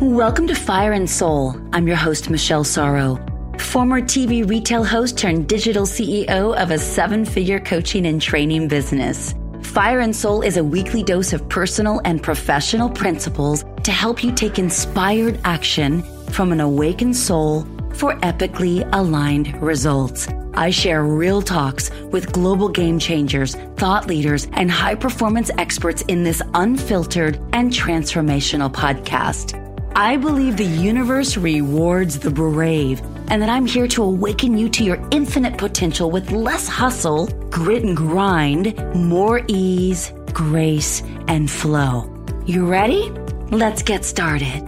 Welcome to Fire and Soul. I'm your host, Michelle Sorro, former TV retail host turned digital CEO of a seven figure coaching and training business. Fire and Soul is a weekly dose of personal and professional principles to help you take inspired action from an awakened soul for epically aligned results. I share real talks with global game changers, thought leaders, and high performance experts in this unfiltered and transformational podcast. I believe the universe rewards the brave and that I'm here to awaken you to your infinite potential with less hustle, grit and grind, more ease, grace, and flow. You ready? Let's get started.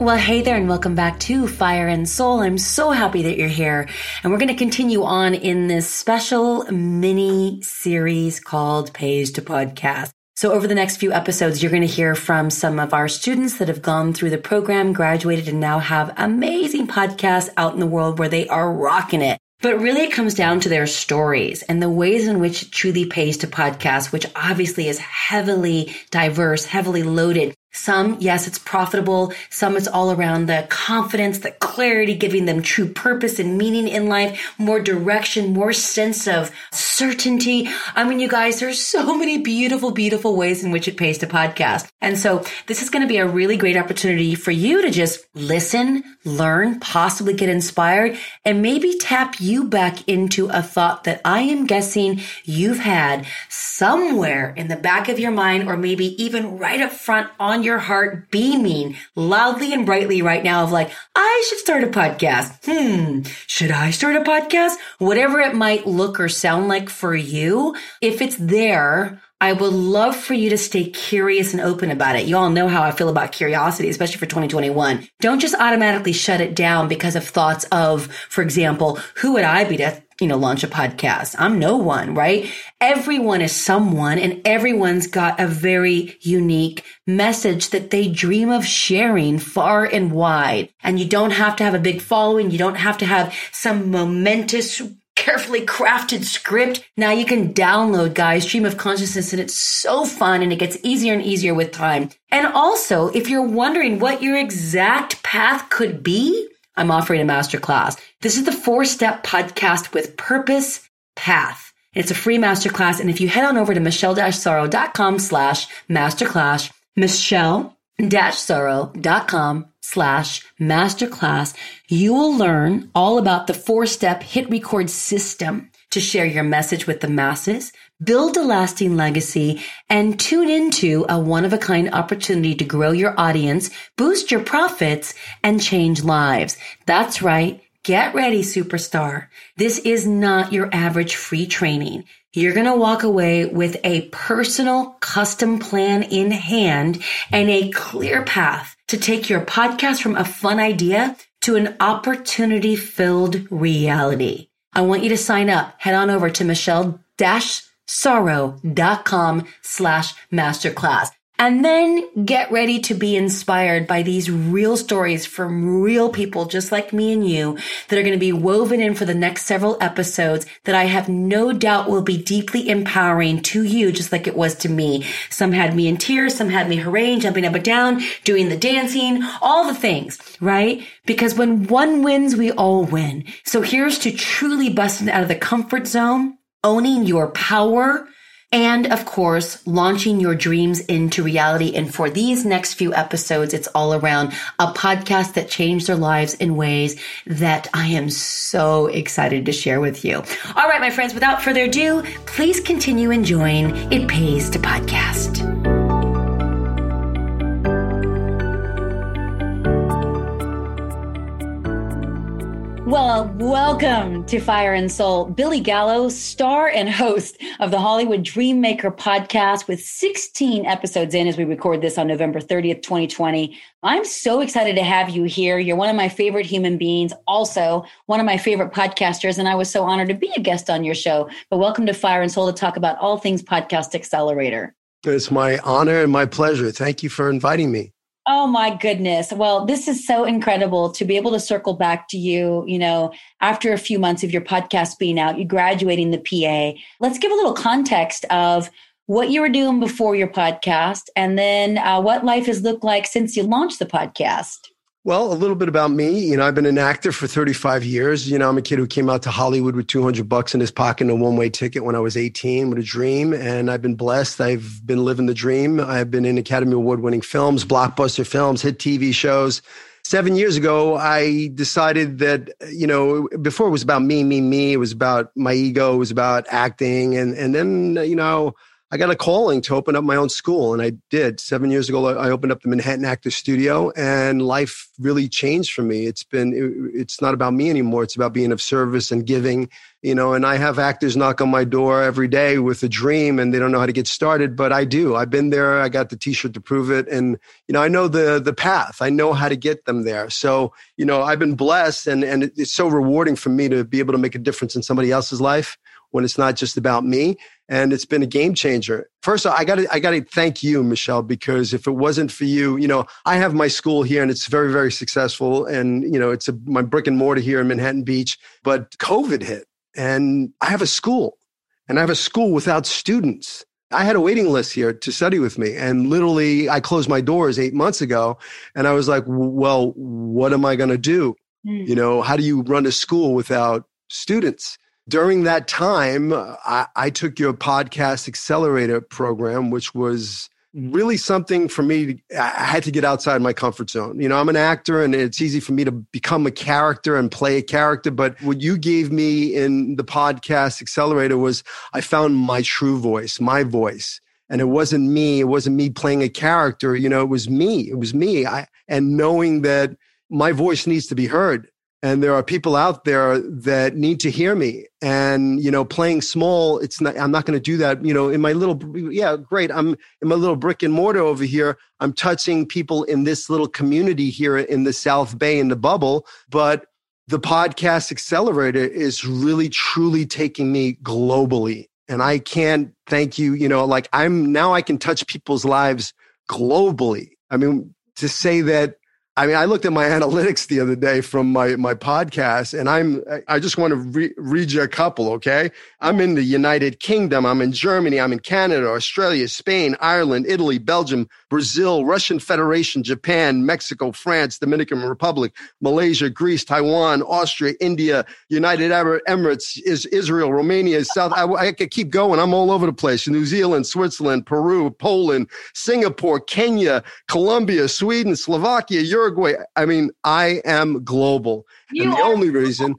Well, hey there, and welcome back to Fire and Soul. I'm so happy that you're here. And we're going to continue on in this special mini series called Page to Podcast. So over the next few episodes, you're going to hear from some of our students that have gone through the program, graduated, and now have amazing podcasts out in the world where they are rocking it. But really it comes down to their stories and the ways in which it truly pays to podcast, which obviously is heavily diverse, heavily loaded some, yes, it's profitable. Some, it's all around the confidence, the clarity, giving them true purpose and meaning in life, more direction, more sense of certainty. I mean, you guys, there's so many beautiful, beautiful ways in which it pays to podcast. And so this is going to be a really great opportunity for you to just listen, learn, possibly get inspired, and maybe tap you back into a thought that I am guessing you've had somewhere in the back of your mind, or maybe even right up front on your heart beaming loudly and brightly right now of like, I should start a podcast. Hmm. Should I start a podcast? Whatever it might look or sound like for you, if it's there, I would love for you to stay curious and open about it. You all know how I feel about curiosity, especially for 2021. Don't just automatically shut it down because of thoughts of, for example, who would I be to you know, launch a podcast. I'm no one, right? Everyone is someone and everyone's got a very unique message that they dream of sharing far and wide. And you don't have to have a big following. You don't have to have some momentous carefully crafted script. Now you can download guys stream of consciousness and it's so fun and it gets easier and easier with time. And also, if you're wondering what your exact path could be, I'm offering a masterclass. This is the four step podcast with purpose path. It's a free masterclass. And if you head on over to michelle-sorrow.com slash masterclass, michelle-sorrow.com slash masterclass, you will learn all about the four step hit record system to share your message with the masses, build a lasting legacy, and tune into a one of a kind opportunity to grow your audience, boost your profits, and change lives. That's right. Get ready, superstar. This is not your average free training. You're going to walk away with a personal custom plan in hand and a clear path to take your podcast from a fun idea to an opportunity filled reality. I want you to sign up. Head on over to michelle-sorrow.com slash masterclass. And then get ready to be inspired by these real stories from real people just like me and you that are going to be woven in for the next several episodes that I have no doubt will be deeply empowering to you, just like it was to me. Some had me in tears. Some had me hurraying, jumping up and down, doing the dancing, all the things, right? Because when one wins, we all win. So here's to truly busting out of the comfort zone, owning your power, and of course, launching your dreams into reality. And for these next few episodes, it's all around a podcast that changed their lives in ways that I am so excited to share with you. All right, my friends, without further ado, please continue enjoying It Pays to Podcast. Well, welcome to Fire and Soul. Billy Gallo, star and host of the Hollywood Dreammaker podcast, with 16 episodes in as we record this on November 30th, 2020. I'm so excited to have you here. You're one of my favorite human beings, also one of my favorite podcasters, and I was so honored to be a guest on your show. But welcome to Fire and Soul to talk about all things Podcast Accelerator. It's my honor and my pleasure. Thank you for inviting me. Oh my goodness. Well, this is so incredible to be able to circle back to you, you know, after a few months of your podcast being out, you graduating the PA. Let's give a little context of what you were doing before your podcast, and then uh, what life has looked like since you launched the podcast. Well, a little bit about me. You know, I've been an actor for 35 years. You know, I'm a kid who came out to Hollywood with 200 bucks in his pocket and a one way ticket when I was 18 with a dream. And I've been blessed. I've been living the dream. I've been in Academy Award winning films, blockbuster films, hit TV shows. Seven years ago, I decided that, you know, before it was about me, me, me, it was about my ego, it was about acting. And, and then, you know, I got a calling to open up my own school, and I did. Seven years ago, I opened up the Manhattan Actor Studio, and life really changed for me. It's been, it's not about me anymore. It's about being of service and giving, you know. And I have actors knock on my door every day with a dream, and they don't know how to get started, but I do. I've been there. I got the T-shirt to prove it, and you know, I know the the path. I know how to get them there. So, you know, I've been blessed, and and it's so rewarding for me to be able to make a difference in somebody else's life when it's not just about me. And it's been a game changer. First, of all, I got to I got to thank you, Michelle, because if it wasn't for you, you know, I have my school here and it's very very successful, and you know, it's a, my brick and mortar here in Manhattan Beach. But COVID hit, and I have a school, and I have a school without students. I had a waiting list here to study with me. And literally, I closed my doors eight months ago. And I was like, well, what am I going to do? Mm. You know, how do you run a school without students? During that time, I, I, took your podcast accelerator program, which was mm-hmm. really something for me. I had to get outside my comfort zone. You know, I'm an actor and it's easy for me to become a character and play a character. But what you gave me in the podcast accelerator was I found my true voice, my voice. And it wasn't me. It wasn't me playing a character. You know, it was me. It was me. I, and knowing that my voice needs to be heard and there are people out there that need to hear me. And you know playing small it's not i'm not going to do that you know in my little yeah great i'm in my little brick and mortar over here. I'm touching people in this little community here in the south bay in the bubble. But the podcast accelerator is really truly taking me globally. And i can't thank you you know like i'm now i can touch people's lives globally. I mean to say that I mean, I looked at my analytics the other day from my, my podcast and I'm, I just want to re- read you a couple. Okay. I'm in the United Kingdom. I'm in Germany. I'm in Canada, Australia, Spain, Ireland, Italy, Belgium, Brazil, Russian Federation, Japan, Mexico, France, Dominican Republic, Malaysia, Greece, Taiwan, Austria, India, United Arab Emirates, is Israel, Romania, South. I, I could keep going. I'm all over the place. New Zealand, Switzerland, Peru, Poland, Singapore, Kenya, Colombia, Sweden, Slovakia, Uruguay. I mean, I am global. You and the only reason.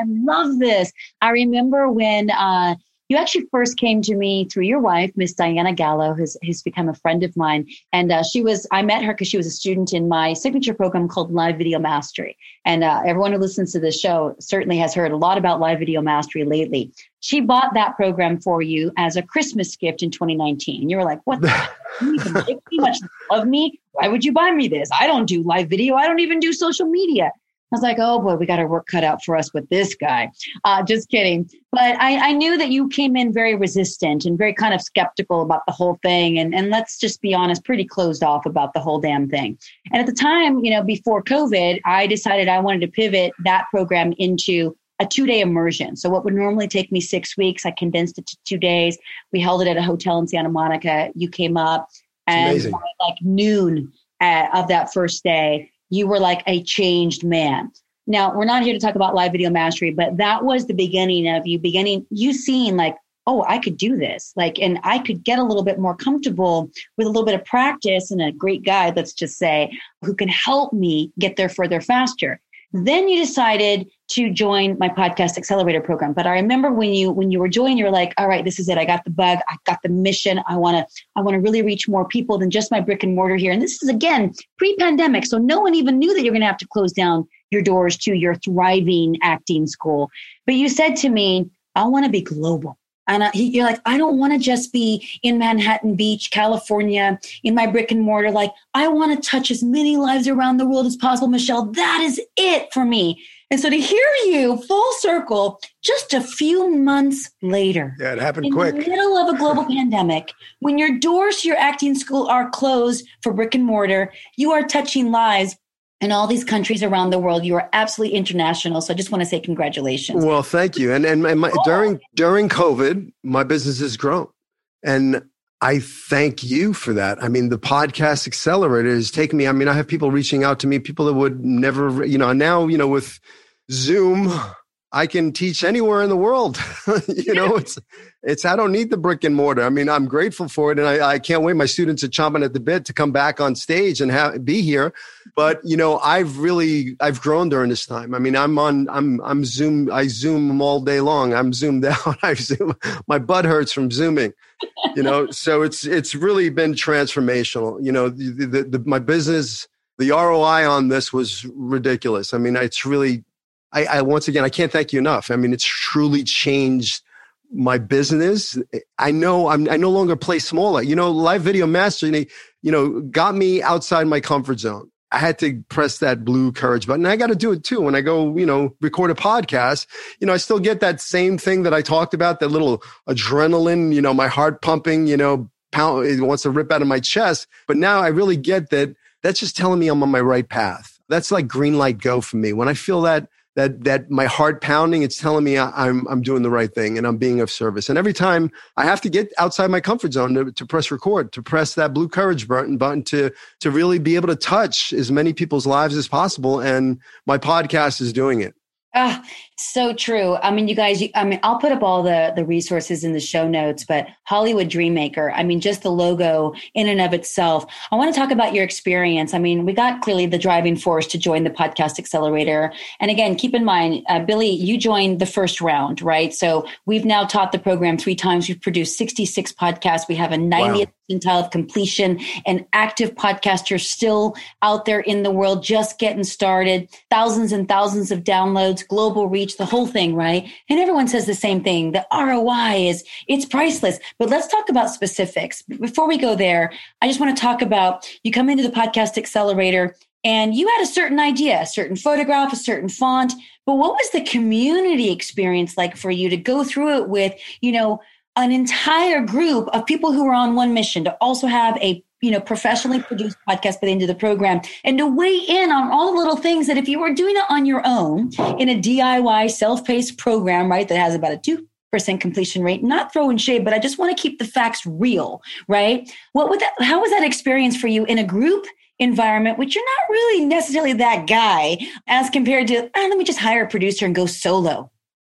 I love this. I remember when uh, you actually first came to me through your wife, Miss Diana Gallo, who's, who's become a friend of mine. And uh, she was, I met her because she was a student in my signature program called Live Video Mastery. And uh, everyone who listens to this show certainly has heard a lot about Live Video Mastery lately. She bought that program for you as a Christmas gift in 2019. And you were like, what? you much love me. Why would you buy me this? I don't do live video. I don't even do social media. I was like, oh boy, we got our work cut out for us with this guy. Uh, just kidding. But I, I, knew that you came in very resistant and very kind of skeptical about the whole thing. And, and let's just be honest, pretty closed off about the whole damn thing. And at the time, you know, before COVID, I decided I wanted to pivot that program into a two day immersion. So what would normally take me six weeks, I condensed it to two days. We held it at a hotel in Santa Monica. You came up and like noon at, of that first day, you were like a changed man. Now, we're not here to talk about live video mastery, but that was the beginning of you beginning, you seeing like, oh, I could do this. Like, and I could get a little bit more comfortable with a little bit of practice and a great guide, let's just say, who can help me get there further faster. Then you decided to join my podcast accelerator program. But I remember when you when you were joining, you were like, all right, this is it. I got the bug. I got the mission. I want to I want to really reach more people than just my brick and mortar here. And this is again pre-pandemic, so no one even knew that you're to have to close down your doors to your thriving acting school. But you said to me, I want to be global. And uh, you're like, I don't want to just be in Manhattan Beach, California, in my brick and mortar. Like, I want to touch as many lives around the world as possible, Michelle. That is it for me. And so to hear you full circle just a few months later. Yeah, it happened in quick. In the middle of a global pandemic, when your doors to your acting school are closed for brick and mortar, you are touching lives in all these countries around the world. You are absolutely international. So I just want to say congratulations. Well, thank you. And and my, oh. during during COVID, my business has grown, and I thank you for that. I mean, the podcast accelerator has taken me. I mean, I have people reaching out to me, people that would never, you know, now, you know, with Zoom, I can teach anywhere in the world. you know, it's it's I don't need the brick and mortar. I mean, I'm grateful for it, and I, I can't wait. My students are chomping at the bit to come back on stage and have, be here. But you know, I've really I've grown during this time. I mean, I'm on I'm I'm Zoom. I Zoom all day long. I'm zoomed out. I Zoom. My butt hurts from zooming. You know, so it's it's really been transformational. You know, the, the, the my business. The ROI on this was ridiculous. I mean, it's really I, I once again I can't thank you enough. I mean, it's truly changed my business. I know I'm I no longer play smaller. You know, live video mastering, you know, got me outside my comfort zone. I had to press that blue courage button. I got to do it too. When I go, you know, record a podcast, you know, I still get that same thing that I talked about, that little adrenaline, you know, my heart pumping, you know, pound, it wants to rip out of my chest. But now I really get that that's just telling me I'm on my right path. That's like green light go for me. When I feel that that that my heart pounding it's telling me I, am I'm doing the right thing and I'm being of service. And every time I have to get outside my comfort zone to, to press record, to press that blue courage button button to to really be able to touch as many people's lives as possible. And my podcast is doing it. Ah, so true. I mean, you guys, I mean, I'll put up all the, the resources in the show notes, but Hollywood Dreammaker, I mean, just the logo in and of itself. I want to talk about your experience. I mean, we got clearly the driving force to join the podcast accelerator. And again, keep in mind, uh, Billy, you joined the first round, right? So we've now taught the program three times. We've produced 66 podcasts. We have a 90th wow percentile of completion and active podcasters still out there in the world, just getting started, thousands and thousands of downloads, global reach, the whole thing, right? And everyone says the same thing. The ROI is, it's priceless. But let's talk about specifics. Before we go there, I just want to talk about you come into the podcast accelerator and you had a certain idea, a certain photograph, a certain font. But what was the community experience like for you to go through it with, you know, an entire group of people who are on one mission to also have a you know professionally produced podcast by the end of the program and to weigh in on all the little things that if you were doing it on your own in a diy self-paced program right that has about a two percent completion rate not throwing shade but i just want to keep the facts real right? What would that how was that experience for you in a group environment which you're not really necessarily that guy as compared to ah, let me just hire a producer and go solo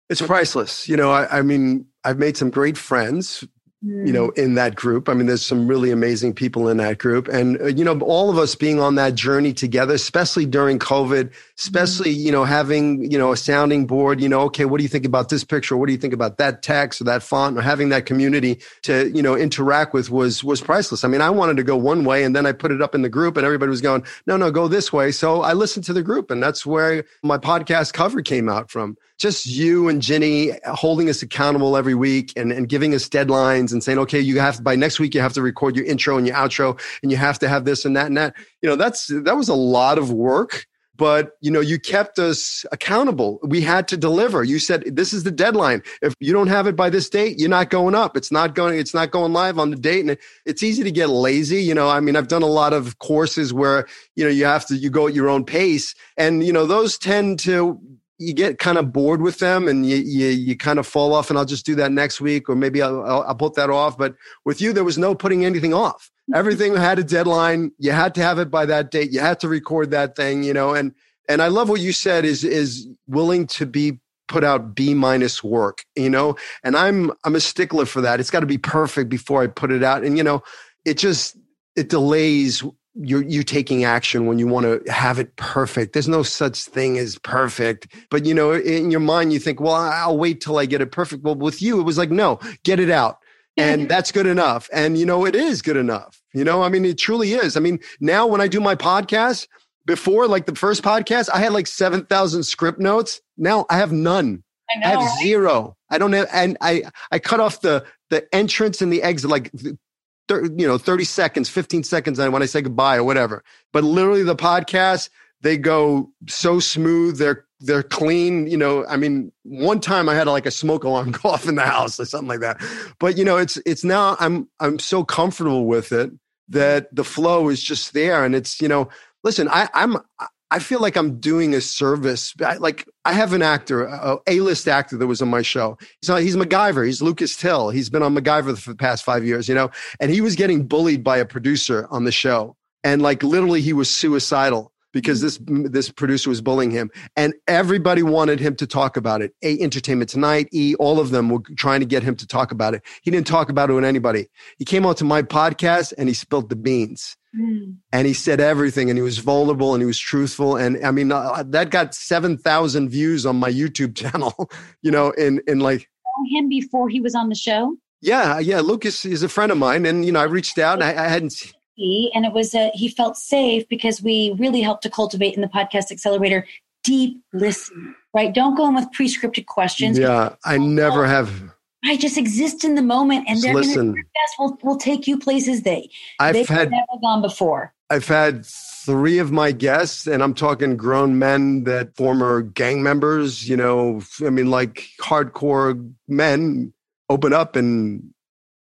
it's priceless. You know I, I mean I've made some great friends you know in that group. I mean there's some really amazing people in that group. And uh, you know all of us being on that journey together especially during covid especially mm. you know having you know a sounding board you know okay what do you think about this picture? What do you think about that text or that font? Or having that community to you know interact with was was priceless. I mean i wanted to go one way and then i put it up in the group and everybody was going no no go this way. So i listened to the group and that's where my podcast cover came out from. Just you and Ginny holding us accountable every week and, and giving us deadlines and saying, okay, you have by next week, you have to record your intro and your outro and you have to have this and that and that. You know, that's, that was a lot of work, but you know, you kept us accountable. We had to deliver. You said, this is the deadline. If you don't have it by this date, you're not going up. It's not going, it's not going live on the date. And it's easy to get lazy. You know, I mean, I've done a lot of courses where, you know, you have to, you go at your own pace and, you know, those tend to, you get kind of bored with them and you, you, you kind of fall off and I'll just do that next week or maybe I'll, I'll, I'll put that off. But with you, there was no putting anything off. Mm-hmm. Everything had a deadline. You had to have it by that date. You had to record that thing, you know, and, and I love what you said is, is willing to be put out B minus work, you know, and I'm, I'm a stickler for that. It's got to be perfect before I put it out. And, you know, it just, it delays you're you taking action when you want to have it perfect. There's no such thing as perfect. But you know, in your mind, you think, well, I'll wait till I get it perfect. Well, with you, it was like, no, get it out. And mm-hmm. that's good enough. And you know, it is good enough. You know, I mean, it truly is. I mean, now when I do my podcast, before like the first podcast, I had like 7,000 script notes. Now I have none. I, know, I have right? zero. I don't have, and I, I cut off the, the entrance and the exit, like you know 30 seconds 15 seconds when i say goodbye or whatever. But literally the podcast they go so smooth. They're they're clean you know. I mean one time i had like a smoke alarm go off in the house or something like that. But you know it's it's now i'm i'm so comfortable with it that the flow is just there. And it's you know listen i i'm I feel like I'm doing a service. I, like I have an actor, a A-list actor that was on my show. He's not, he's MacGyver. He's Lucas Till. He's been on MacGyver for the past five years, you know, and he was getting bullied by a producer on the show. And like literally he was suicidal because mm-hmm. this this producer was bullying him and everybody wanted him to talk about it a entertainment tonight e all of them were trying to get him to talk about it he didn't talk about it with anybody he came onto my podcast and he spilled the beans mm. and he said everything and he was vulnerable and he was truthful and i mean uh, that got 7000 views on my youtube channel you know in in like him before he was on the show yeah, yeah. Lucas is a friend of mine, and you know, I reached out. And I, I hadn't and it was a, he felt safe because we really helped to cultivate in the podcast accelerator deep listen right don't go in with pre-scripted questions yeah i never have i just exist in the moment and they're listen. gonna, will will take you places they i've they've had never gone before. I've had three of my guests and i'm talking grown men that former gang members you know i mean like hardcore men open up and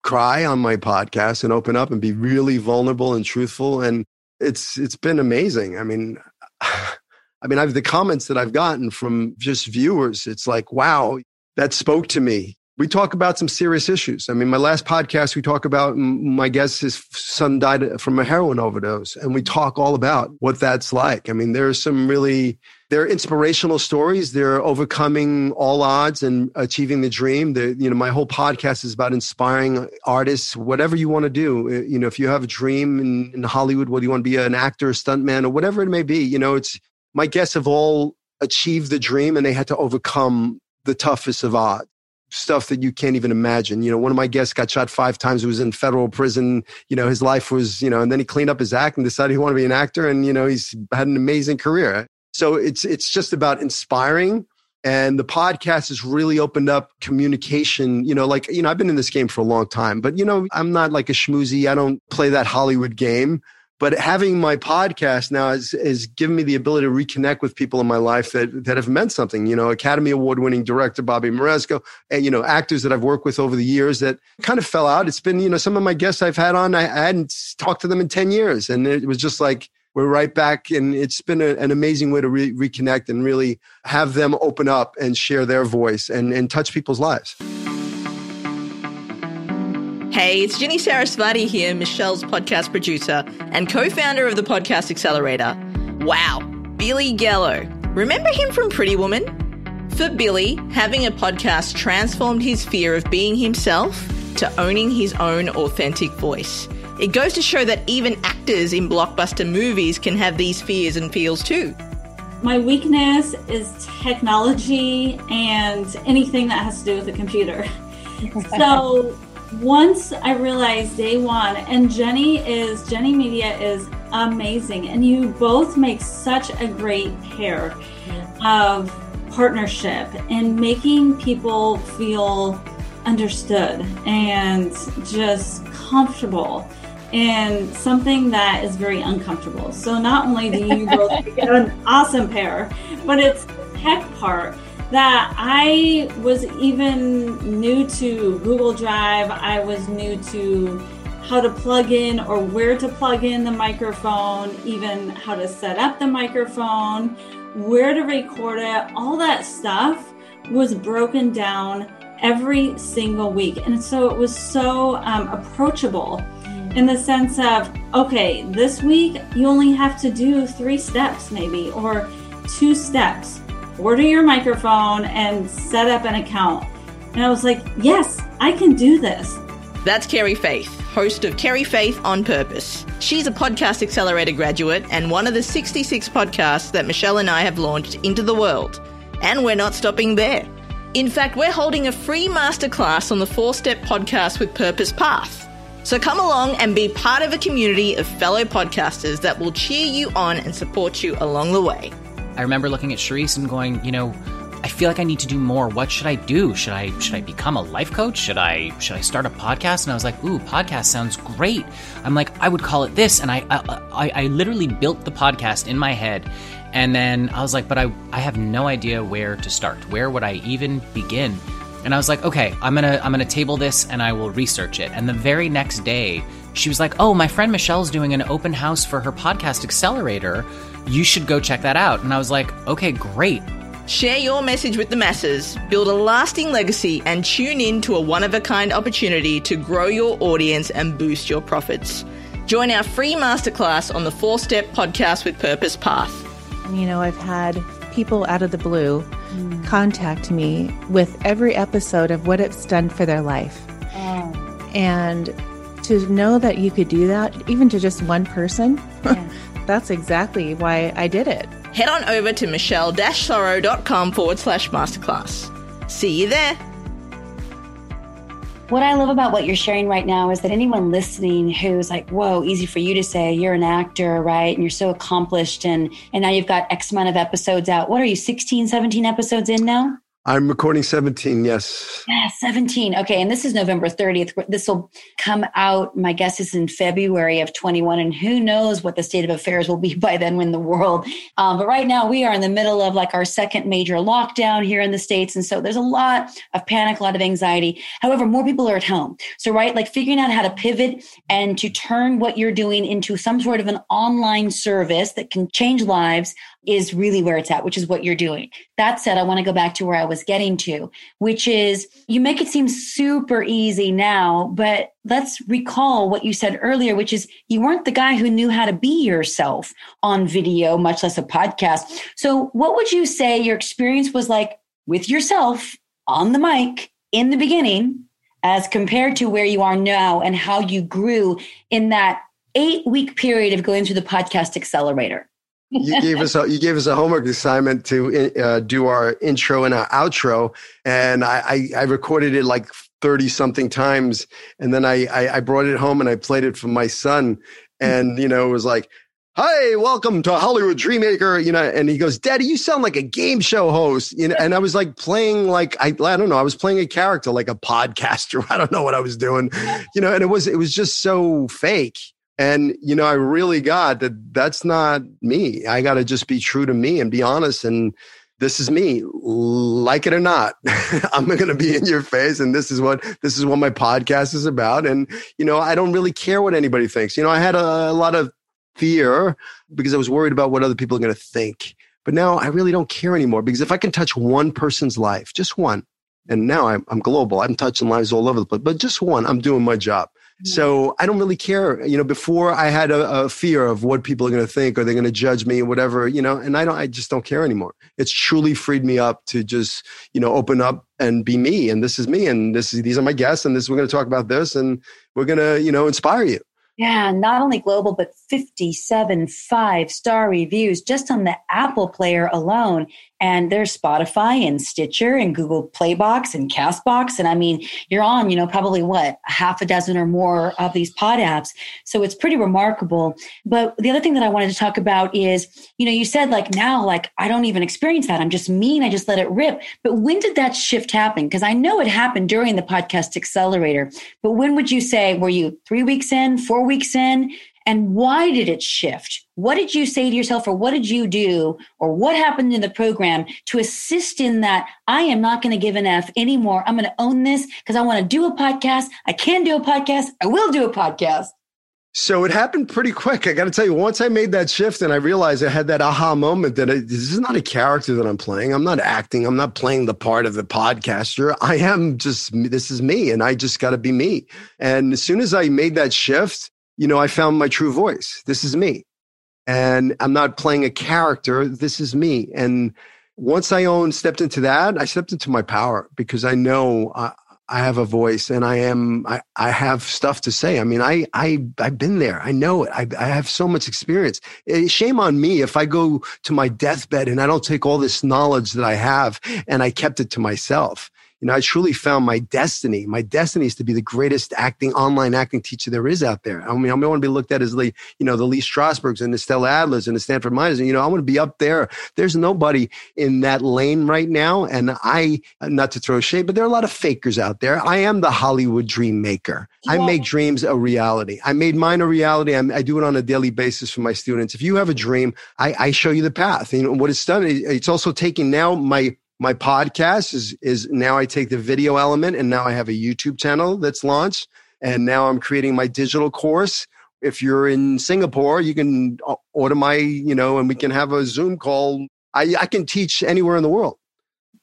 cry on my podcast and open up and be really vulnerable and truthful and it's it's been amazing. I mean i mean i've the comments that i've gotten from just viewers it's like wow that spoke to me we talk about some serious issues. I mean, my last podcast, we talk about my guest, his son died from a heroin overdose, and we talk all about what that's like. I mean, there are some really, they're inspirational stories. They're overcoming all odds and achieving the dream. The, you know, my whole podcast is about inspiring artists, whatever you want to do. Uh, you know, if you have a dream in, in Hollywood, whether you want to be an actor, a stuntman, or whatever it may be, you know, it's my guests have all achieved the dream and they had to overcome the toughest of odds stuff that you can't even imagine. You know, one of my guests got shot five times. He was in federal prison. You know, his life was, you know, and then he cleaned up his act and decided he wanted to be an actor. And, you know, he's had an amazing career. So it's, it's just about inspiring. And the podcast has really opened up communication. You know, like, you know, I've been in this game for a long time, but, you know, I'm not like a schmoozy. I don't play that Hollywood game. But having my podcast now has, has given me the ability to reconnect with people in my life that, that have meant something. You know, Academy Award winning director Bobby Moresco, and, you know, actors that I've worked with over the years that kind of fell out. It's been, you know, some of my guests I've had on, I, hadn't talked to them in 10 years. And it was just like, we're right back. And it's been a, an amazing way to re- reconnect and really have them open up and share their voice and, and touch people's lives. Hey, it's Ginny Sarasvati here, Michelle's podcast producer and co founder of the Podcast Accelerator. Wow, Billy Gallo. Remember him from Pretty Woman? For Billy, having a podcast transformed his fear of being himself to owning his own authentic voice. It goes to show that even actors in blockbuster movies can have these fears and feels too. My weakness is technology and anything that has to do with a computer. so once I realized day one, and Jenny is Jenny Media is amazing, and you both make such a great pair of partnership and making people feel understood and just comfortable and something that is very uncomfortable. So not only do you both make an awesome pair, but it's tech part that I was even new to Google Drive. I was new to how to plug in or where to plug in the microphone, even how to set up the microphone, where to record it. All that stuff was broken down every single week. And so it was so um, approachable in the sense of, okay, this week you only have to do three steps, maybe, or two steps order your microphone and set up an account. And I was like, yes, I can do this. That's Carrie Faith, host of Carrie Faith on Purpose. She's a podcast accelerator graduate and one of the 66 podcasts that Michelle and I have launched into the world. And we're not stopping there. In fact, we're holding a free masterclass on the four step podcast with Purpose Path. So come along and be part of a community of fellow podcasters that will cheer you on and support you along the way. I remember looking at Charisse and going, you know, I feel like I need to do more. What should I do? Should I should I become a life coach? Should I should I start a podcast? And I was like, ooh, podcast sounds great. I'm like, I would call it this, and I I, I literally built the podcast in my head, and then I was like, but I I have no idea where to start. Where would I even begin? And I was like, okay, I'm gonna I'm gonna table this and I will research it. And the very next day, she was like, oh, my friend Michelle's doing an open house for her podcast accelerator you should go check that out. And I was like, okay, great. Share your message with the masses, build a lasting legacy, and tune in to a one of a kind opportunity to grow your audience and boost your profits. Join our free masterclass on the four step podcast with purpose path. You know, I've had people out of the blue mm. contact me with every episode of what it's done for their life. Oh. And to know that you could do that, even to just one person, yeah. that's exactly why I did it. Head on over to michelle-sorrow.com forward slash masterclass. See you there. What I love about what you're sharing right now is that anyone listening who's like, whoa, easy for you to say, you're an actor, right? And you're so accomplished and and now you've got X amount of episodes out. What are you, 16, 17 episodes in now? I'm recording 17, yes. Yeah, 17. Okay. And this is November 30th. This will come out, my guess is in February of 21. And who knows what the state of affairs will be by then when the world. Um, but right now, we are in the middle of like our second major lockdown here in the States. And so there's a lot of panic, a lot of anxiety. However, more people are at home. So, right, like figuring out how to pivot and to turn what you're doing into some sort of an online service that can change lives is really where it's at, which is what you're doing. That said, I want to go back to where I was getting to, which is you make it seem super easy now, but let's recall what you said earlier, which is you weren't the guy who knew how to be yourself on video, much less a podcast. So, what would you say your experience was like with yourself on the mic in the beginning as compared to where you are now and how you grew in that eight week period of going through the podcast accelerator? You gave us a, you gave us a homework assignment to uh, do our intro and our outro, and I, I, I recorded it like thirty something times, and then I, I, I brought it home and I played it for my son, and you know it was like. Hi, welcome to Hollywood Dreammaker. You know, and he goes, Daddy, you sound like a game show host. You know, and I was like playing like I, I don't know, I was playing a character like a podcaster. I don't know what I was doing. You know, and it was it was just so fake and, you know, I really got that that's not me. I got to just be true to me and be honest. And this is me, like it or not. I'm going to be in your face. And this is what, this is what my podcast is about. And, you know, I don't really care what anybody thinks. You know, I had a, a lot of fear because I was worried about what other people are going to think. But now I really don't care anymore because if I can touch one person's life, just one, and now I'm, I'm global, I'm touching lives all over the place, but just one, I'm doing my job. So I don't really care. You know, before I had a, a fear of what people are going to think or they're going to judge me or whatever, you know, and I don't, I just don't care anymore. It's truly freed me up to just, you know, open up and be me. And this is me. And this is, these are my guests. And this, we're going to talk about this and we're going to, you know, inspire you. Yeah, not only global, but 57 five star reviews just on the Apple player alone. And there's Spotify and Stitcher and Google Playbox and Castbox. And I mean, you're on, you know, probably what, half a dozen or more of these pod apps. So it's pretty remarkable. But the other thing that I wanted to talk about is, you know, you said like now, like I don't even experience that. I'm just mean. I just let it rip. But when did that shift happen? Because I know it happened during the podcast accelerator. But when would you say, were you three weeks in, four weeks in? And why did it shift? What did you say to yourself, or what did you do, or what happened in the program to assist in that? I am not going to give an F anymore. I'm going to own this because I want to do a podcast. I can do a podcast. I will do a podcast. So it happened pretty quick. I got to tell you, once I made that shift and I realized I had that aha moment that I, this is not a character that I'm playing. I'm not acting. I'm not playing the part of the podcaster. I am just, this is me and I just got to be me. And as soon as I made that shift, you know, I found my true voice. This is me. And I'm not playing a character. This is me. And once I own stepped into that, I stepped into my power because I know I, I have a voice and I am, I, I have stuff to say. I mean, I, I, I've been there. I know it. I, I have so much experience. Eh, shame on me if I go to my deathbed and I don't take all this knowledge that I have and I kept it to myself you know, I truly found my destiny. My destiny is to be the greatest acting, online acting teacher there is out there. I mean, I want to be looked at as the, you know, the Lee Strasbergs and the Stella Adlers and the Sanford Meisners. And, you know, I want to be up there. There's nobody in that lane right now. And I, not to throw shade, but there are a lot of fakers out there. I am the Hollywood dream maker. I make dreams a reality. I made mine a reality. I'm, i do it on a daily basis for my students. If you have a dream, I, I show you the path. You know, what it's done, it's also taking now my my podcast is is now I take the video element and now I have a YouTube channel that's launched. And now I'm creating my digital course. If you're in Singapore, you can uh, order my, you know, and we can have a Zoom call. I, I can teach anywhere in the world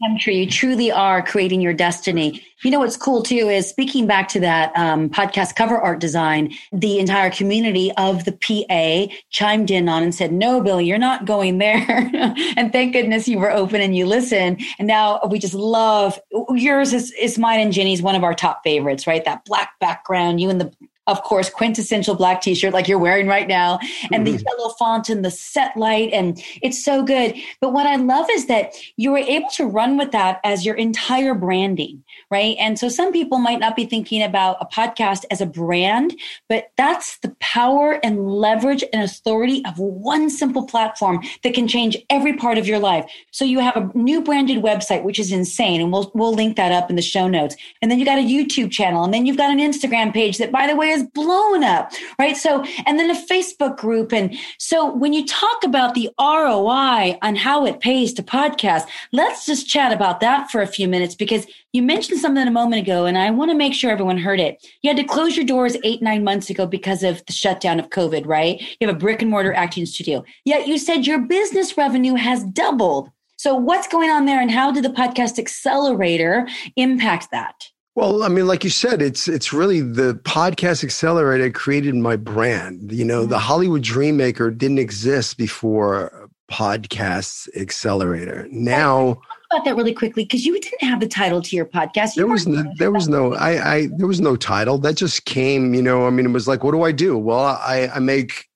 country. You truly are creating your destiny. You know what's cool too is speaking back to that um, podcast cover art design. The entire community of the PA chimed in on and said, "No, Billy, you're not going there." and thank goodness you were open and you listened. And now we just love yours is, is mine and Jenny's one of our top favorites. Right, that black background, you and the of course, quintessential black t-shirt like you're wearing right now, and mm-hmm. the yellow font and the set light, and it's so good. But what I love is that you were able to run with that as your entire branding, right? And so some people might not be thinking about a podcast as a brand, but that's the power and leverage and authority of one simple platform that can change every part of your life. So you have a new branded website, which is insane, and we'll we'll link that up in the show notes. And then you got a YouTube channel, and then you've got an Instagram page that, by the way, is blown up, right? So, and then a Facebook group. And so when you talk about the ROI on how it pays to podcast, let's just chat about that for a few minutes because you mentioned something a moment ago, and I want to make sure everyone heard it. You had to close your doors eight, nine months ago because of the shutdown of COVID, right? You have a brick and mortar acting studio. Yet you said your business revenue has doubled. So, what's going on there, and how did the podcast accelerator impact that? Well, I mean, like you said, it's it's really the podcast accelerator created my brand. You know, the mm-hmm. Hollywood Dreammaker didn't exist before Podcast Accelerator. Now about that really quickly because you didn't have the title to your podcast. You there was no, there was no I, I there was no title that just came. You know, I mean, it was like, what do I do? Well, I I make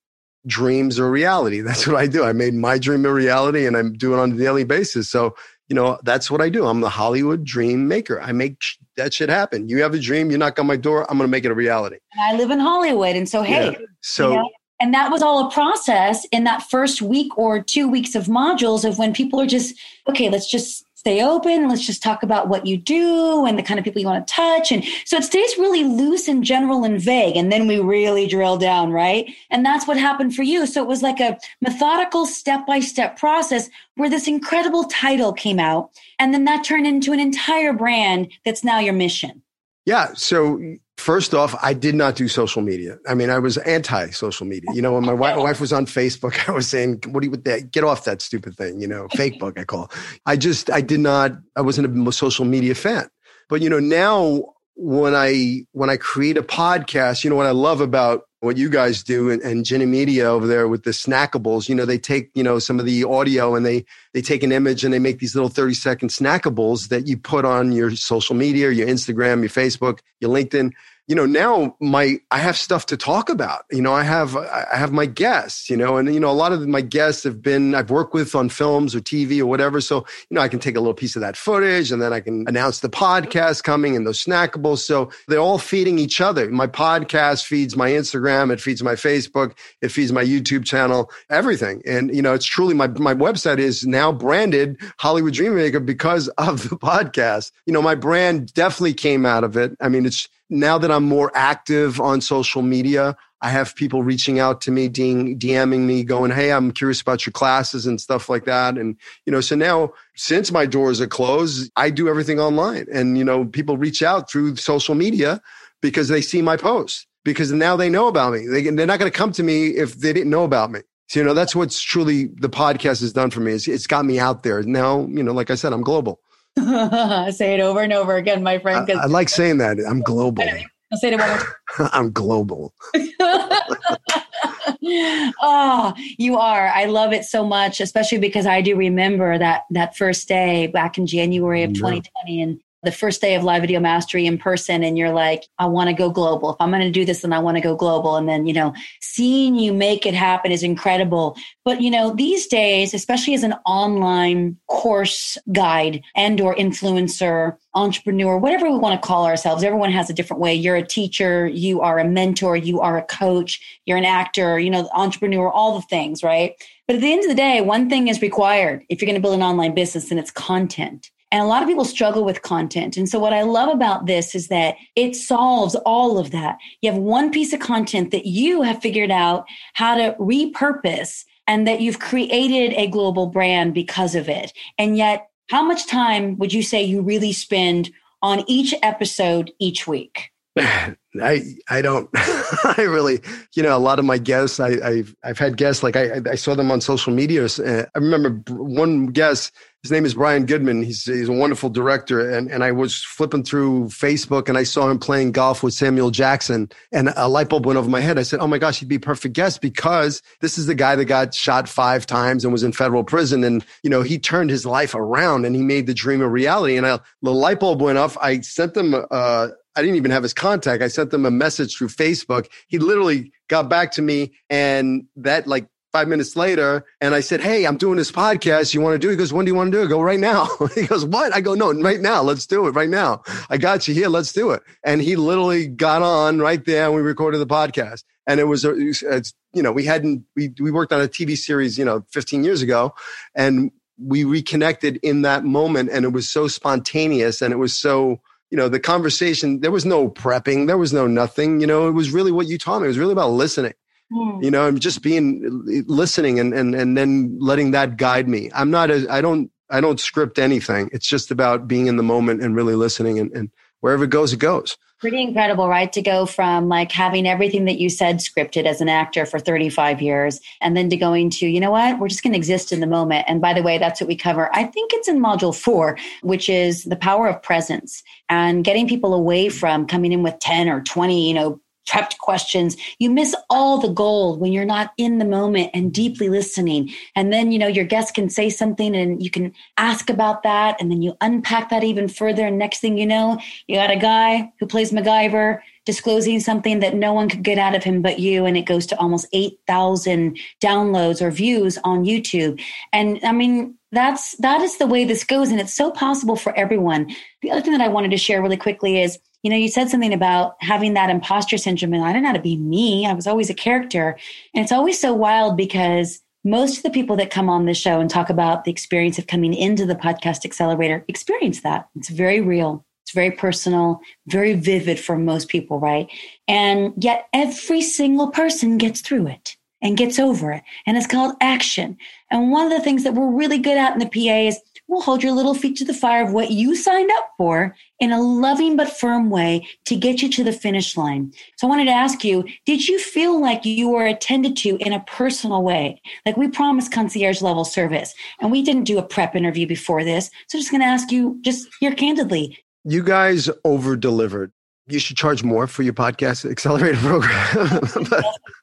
dreams a reality. That's what I do. I made my dream a reality, and I'm doing it on a daily basis. So you know, that's what I do. I'm the Hollywood dream maker. I make that shit happen. You have a dream, you knock on my door, I'm going to make it a reality. And I live in Hollywood. And so, hey, yeah. so, you know, and that was all a process in that first week or two weeks of modules of when people are just, okay, let's just stay open. Let's just talk about what you do and the kind of people you want to touch. And so it stays really loose and general and vague. And then we really drill down, right? And that's what happened for you. So it was like a methodical step by step process where this incredible title came out. And then that turned into an entire brand that's now your mission. Yeah. So First off, I did not do social media. I mean, I was anti social media. You know, when my wife, wife, was on Facebook, I was saying, "What do you with that? Get off that stupid thing." You know, fake book I call. I just, I did not. I wasn't a social media fan. But you know, now when I when I create a podcast, you know what I love about what you guys do and, and Jenny Media over there with the snackables, you know, they take, you know, some of the audio and they they take an image and they make these little 30 second snackables that you put on your social media, your Instagram, your Facebook, your LinkedIn you know now my i have stuff to talk about you know i have i have my guests you know and you know a lot of my guests have been i've worked with on films or tv or whatever so you know i can take a little piece of that footage and then i can announce the podcast coming and those snackables so they're all feeding each other. My podcast feeds my instagram it feeds my facebook it feeds my youtube channel everything. And you know it's truly my my website is now branded hollywood dreammaker because of the podcast. You know my brand definitely came out of it. I mean it's now that I'm more active on social media, I have people reaching out to me, DMing me, going, Hey, I'm curious about your classes and stuff like that. And, you know, so now since my doors are closed, I do everything online. And, you know, people reach out through social media because they see my posts because now they know about me. They, they're not going to come to me if they didn't know about me. So, you know, that's what's truly the podcast has done for me is it's got me out there. Now, you know, like I said, I'm global. say it over and over again, my friend. I, I like saying that. I'm global. I'll say it one I'm global. oh, you are. I love it so much, especially because I do remember that that first day back in January of 2020, and the first day of live video mastery in person and you're like i want to go global. If i'm going to do this then i want to go global. And then you know seeing you make it happen is incredible. But you know these days especially as an online course guide and or influencer entrepreneur whatever we want to call ourselves everyone has a different way. You're a teacher you are a mentor you are a coach you're an actor you know entrepreneur all the things right? But at the end of the day one thing is required if you're going to build an online business and it's content and a lot of people struggle with content. And so, what I love about this is that it solves all of that. You have one piece of content that you have figured out how to repurpose and that you've created a global brand because of it. And yet, how much time would you say you really spend on each episode each week? I I don't I really you know a lot of my guests I I've I've had guests like I I saw them on social media. Uh, I remember one guest. His name is Brian Goodman. He's he's a wonderful director, and and I was flipping through Facebook and I saw him playing golf with Samuel Jackson, and a light bulb went over my head. I said, "Oh my gosh, he'd be perfect guest because this is the guy that got shot five times and was in federal prison, and you know he turned his life around and he made the dream a reality." And I, the light bulb went off. I sent them. Uh, I didn't even have his contact. I sent them a message through Facebook. He literally got back to me and that like five minutes later and I said, Hey, I'm doing this podcast. You want to do it? He goes, When do you want to do it? I go right now. he goes, What? I go, No, right now. Let's do it right now. I got you here. Let's do it. And he literally got on right there and we recorded the podcast. And it was, you know, we hadn't, we, we worked on a TV series, you know, 15 years ago and we reconnected in that moment and it was so spontaneous and it was so, you know, the conversation, there was no prepping, there was no nothing, you know, it was really what you taught me. It was really about listening. Mm. You know, and just being listening and, and and then letting that guide me. I'm not a I don't I don't script anything. It's just about being in the moment and really listening and, and wherever it goes, it goes pretty incredible, right? To go from like having everything that you said scripted as an actor for 35 years and then to going to, you know what, we're just going to exist in the moment. And by the way, that's what we cover. I think it's in module four, which is the power of presence and getting people away from coming in with 10 or 20, you know, prepped questions. You miss all the gold when you're not in the moment and deeply listening. And then, you know, your guest can say something and you can ask about that. And then you unpack that even further. And next thing you know, you got a guy who plays MacGyver disclosing something that no one could get out of him but you. And it goes to almost 8,000 downloads or views on YouTube. And I mean, that's, that is the way this goes. And it's so possible for everyone. The other thing that I wanted to share really quickly is, you know, you said something about having that imposter syndrome, and I didn't know how to be me. I was always a character. And it's always so wild because most of the people that come on the show and talk about the experience of coming into the podcast accelerator experience that. It's very real. Very personal, very vivid for most people, right? And yet every single person gets through it and gets over it. And it's called action. And one of the things that we're really good at in the PA is we'll hold your little feet to the fire of what you signed up for in a loving but firm way to get you to the finish line. So I wanted to ask you, did you feel like you were attended to in a personal way? Like we promised concierge level service and we didn't do a prep interview before this. So just going to ask you just here candidly. You guys over delivered you should charge more for your podcast accelerator program.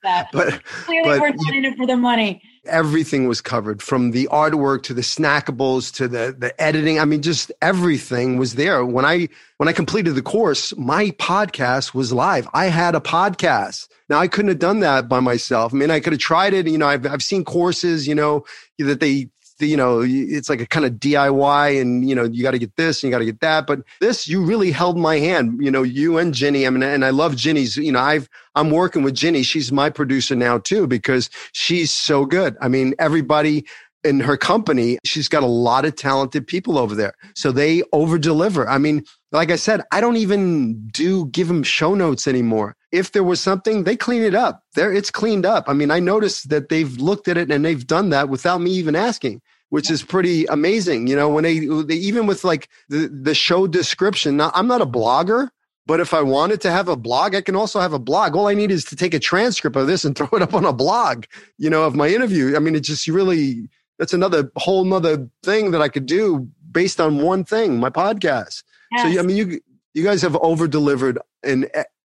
but, but, clearly but we're not in it for the money. Everything was covered from the artwork to the snackables to the the editing. I mean, just everything was there. When I when I completed the course, my podcast was live. I had a podcast. Now I couldn't have done that by myself. I mean, I could have tried it. You know, I've I've seen courses, you know, that they you know, it's like a kind of DIY and, you know, you got to get this and you got to get that. But this, you really held my hand, you know, you and Ginny. I mean, and I love Ginny's, you know, I've, I'm working with Ginny. She's my producer now too, because she's so good. I mean, everybody, in her company, she's got a lot of talented people over there. So they over deliver. I mean, like I said, I don't even do give them show notes anymore. If there was something, they clean it up. There, it's cleaned up. I mean, I noticed that they've looked at it and they've done that without me even asking which is pretty amazing. You know, when they, they even with like the, the show description, now, I'm not a blogger, but if I wanted to have a blog, I can also have a blog. All I need is to take a transcript of this and throw it up on a blog, you know, of my interview. I mean, it just really, that's another whole nother thing that I could do based on one thing, my podcast. Yes. So, I mean, you, you guys have over delivered in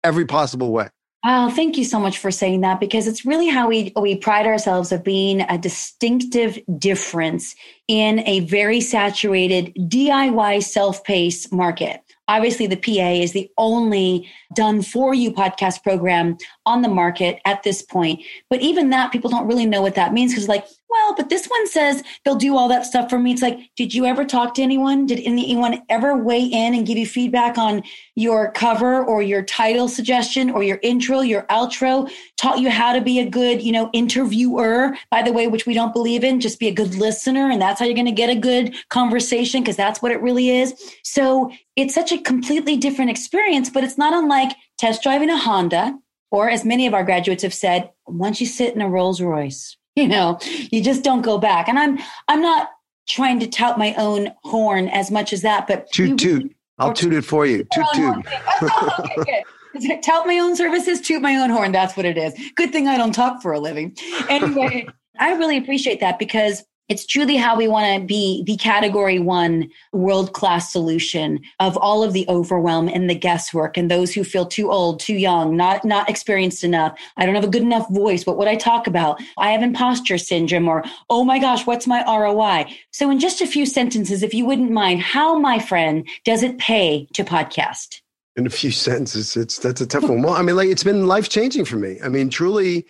every possible way. Oh, thank you so much for saying that because it's really how we we pride ourselves of being a distinctive difference in a very saturated DIY self-paced market. Obviously, the PA is the only done for you podcast program on the market at this point. But even that, people don't really know what that means because, like, well, but this one says they'll do all that stuff for me. It's like, did you ever talk to anyone? Did anyone ever weigh in and give you feedback on your cover or your title suggestion or your intro, your outro? Taught you how to be a good, you know, interviewer, by the way, which we don't believe in. Just be a good listener. And that's how you're going to get a good conversation because that's what it really is. So it's such a completely different experience, but it's not unlike test driving a Honda or as many of our graduates have said, once you sit in a Rolls Royce you know you just don't go back and i'm i'm not trying to tout my own horn as much as that but toot toot i'll toot it for you toot oh, toot oh, Tout my own services, toot my own horn. That's what it is. Good thing I don't talk for a living. Anyway, I really appreciate that because it's truly how we want to be the category one world class solution of all of the overwhelm and the guesswork and those who feel too old, too young, not, not experienced enough. I don't have a good enough voice. What would I talk about? I have imposter syndrome or, oh my gosh, what's my ROI? So in just a few sentences, if you wouldn't mind, how, my friend, does it pay to podcast? In a few sentences, it's that's a tough one. Well, I mean, like it's been life changing for me. I mean, truly,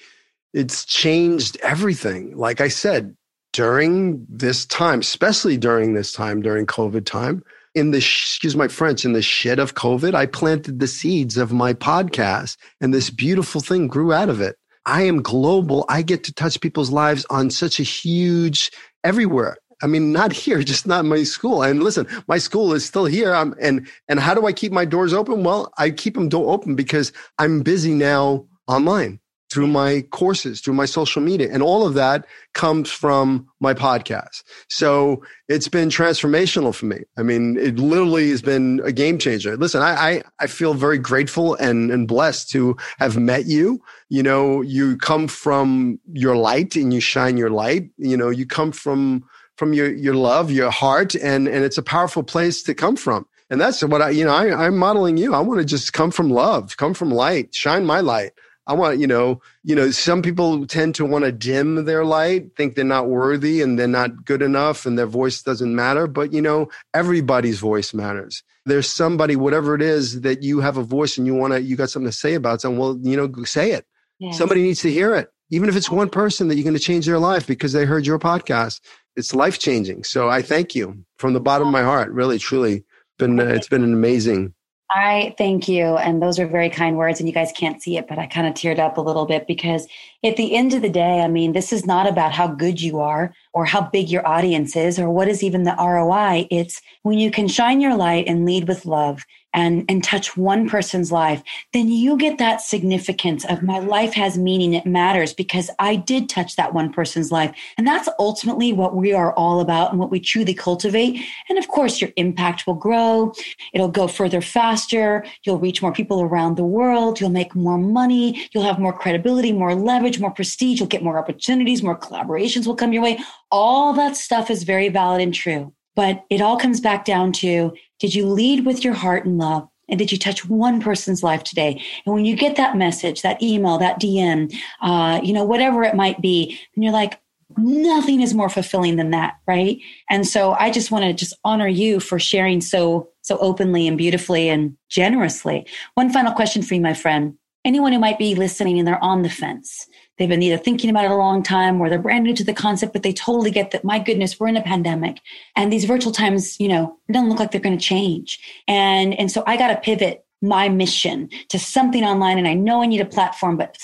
it's changed everything. Like I said, during this time, especially during this time, during COVID time, in the, excuse my French, in the shit of COVID, I planted the seeds of my podcast and this beautiful thing grew out of it. I am global. I get to touch people's lives on such a huge everywhere. I mean, not here, just not my school. And listen, my school is still here. I'm, and and how do I keep my doors open? Well, I keep them door open because I'm busy now online through my courses, through my social media. And all of that comes from my podcast. So it's been transformational for me. I mean, it literally has been a game changer. Listen, I, I, I feel very grateful and, and blessed to have met you. You know, you come from your light and you shine your light. You know, you come from, from your, your love, your heart, and, and it's a powerful place to come from. And that's what I, you know, I, I'm modeling you. I want to just come from love, come from light, shine my light. I want, you know, you know, some people tend to want to dim their light, think they're not worthy and they're not good enough and their voice doesn't matter. But, you know, everybody's voice matters. There's somebody, whatever it is that you have a voice and you want to, you got something to say about something. Well, you know, say it. Yes. Somebody needs to hear it. Even if it's one person that you're going to change their life because they heard your podcast, it's life changing. So I thank you from the bottom of my heart. Really, truly, been uh, it's been an amazing I thank you. And those are very kind words. And you guys can't see it, but I kind of teared up a little bit because at the end of the day, I mean, this is not about how good you are or how big your audience is or what is even the ROI. It's when you can shine your light and lead with love and, and touch one person's life, then you get that significance of my life has meaning. It matters because I did touch that one person's life. And that's ultimately what we are all about and what we truly cultivate. And of course, your impact will grow. It'll go further faster. You'll reach more people around the world. You'll make more money. You'll have more credibility, more leverage, more prestige. You'll get more opportunities, more collaborations will come your way. All that stuff is very valid and true. But it all comes back down to did you lead with your heart and love? And did you touch one person's life today? And when you get that message, that email, that DM, uh, you know, whatever it might be, and you're like, nothing is more fulfilling than that, right? And so I just want to just honor you for sharing so so openly and beautifully and generously. One final question for you, my friend. Anyone who might be listening and they're on the fence, They've been either thinking about it a long time or they're brand new to the concept, but they totally get that, my goodness, we're in a pandemic and these virtual times, you know, it doesn't look like they're going to change. And, and so I got to pivot my mission to something online. And I know I need a platform, but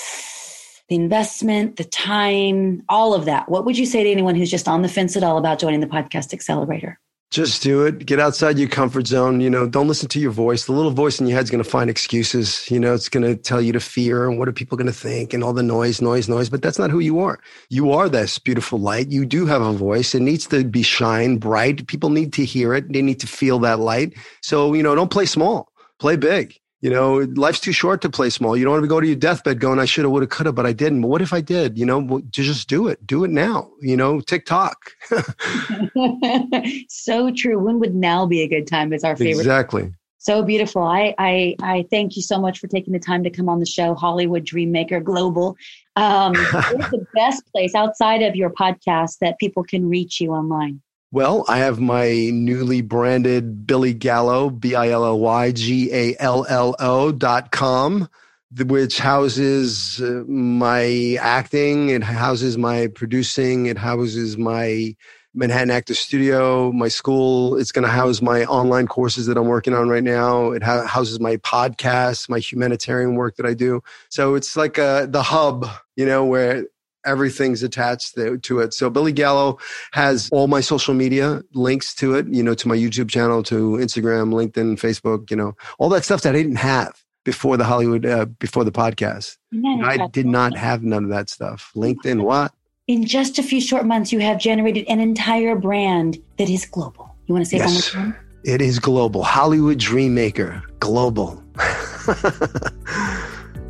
the investment, the time, all of that. What would you say to anyone who's just on the fence at all about joining the podcast accelerator? Just do it. Get outside your comfort zone. You know, don't listen to your voice. The little voice in your head's going to find excuses. You know, it's going to tell you to fear and what are people going to think and all the noise, noise, noise. But that's not who you are. You are this beautiful light. You do have a voice. It needs to be shine bright. People need to hear it. They need to feel that light. So, you know, don't play small, play big. You know, life's too short to play small. You don't want to go to your deathbed going, I should have, would have, could have, but I didn't. But what if I did? You know, just do it. Do it now. You know, TikTok. so true. When would now be a good time? Is our favorite. Exactly. So beautiful. I, I I thank you so much for taking the time to come on the show, Hollywood Dreammaker Global. Um, what's the best place outside of your podcast that people can reach you online? Well, I have my newly branded Billy Gallo, B I L L Y G A L L O dot com, which houses uh, my acting, it houses my producing, it houses my Manhattan Actor Studio, my school. It's going to house my online courses that I'm working on right now. It houses my podcast, my humanitarian work that I do. So it's like a, uh, the hub, you know, where everything's attached to it. So Billy Gallo has all my social media links to it, you know, to my YouTube channel, to Instagram, LinkedIn, Facebook, you know, all that stuff that I didn't have before the Hollywood, uh, before the podcast. I did not have none of that stuff. LinkedIn, what? In just a few short months, you have generated an entire brand that is global. You want to say yes. it one more time? It is global. Hollywood Dreammaker, global.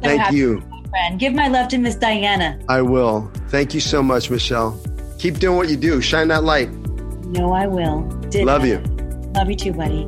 Thank you. Friend. Give my love to Miss Diana. I will. Thank you so much, Michelle. Keep doing what you do. Shine that light. No, I will. Did Love you. Love you too, buddy.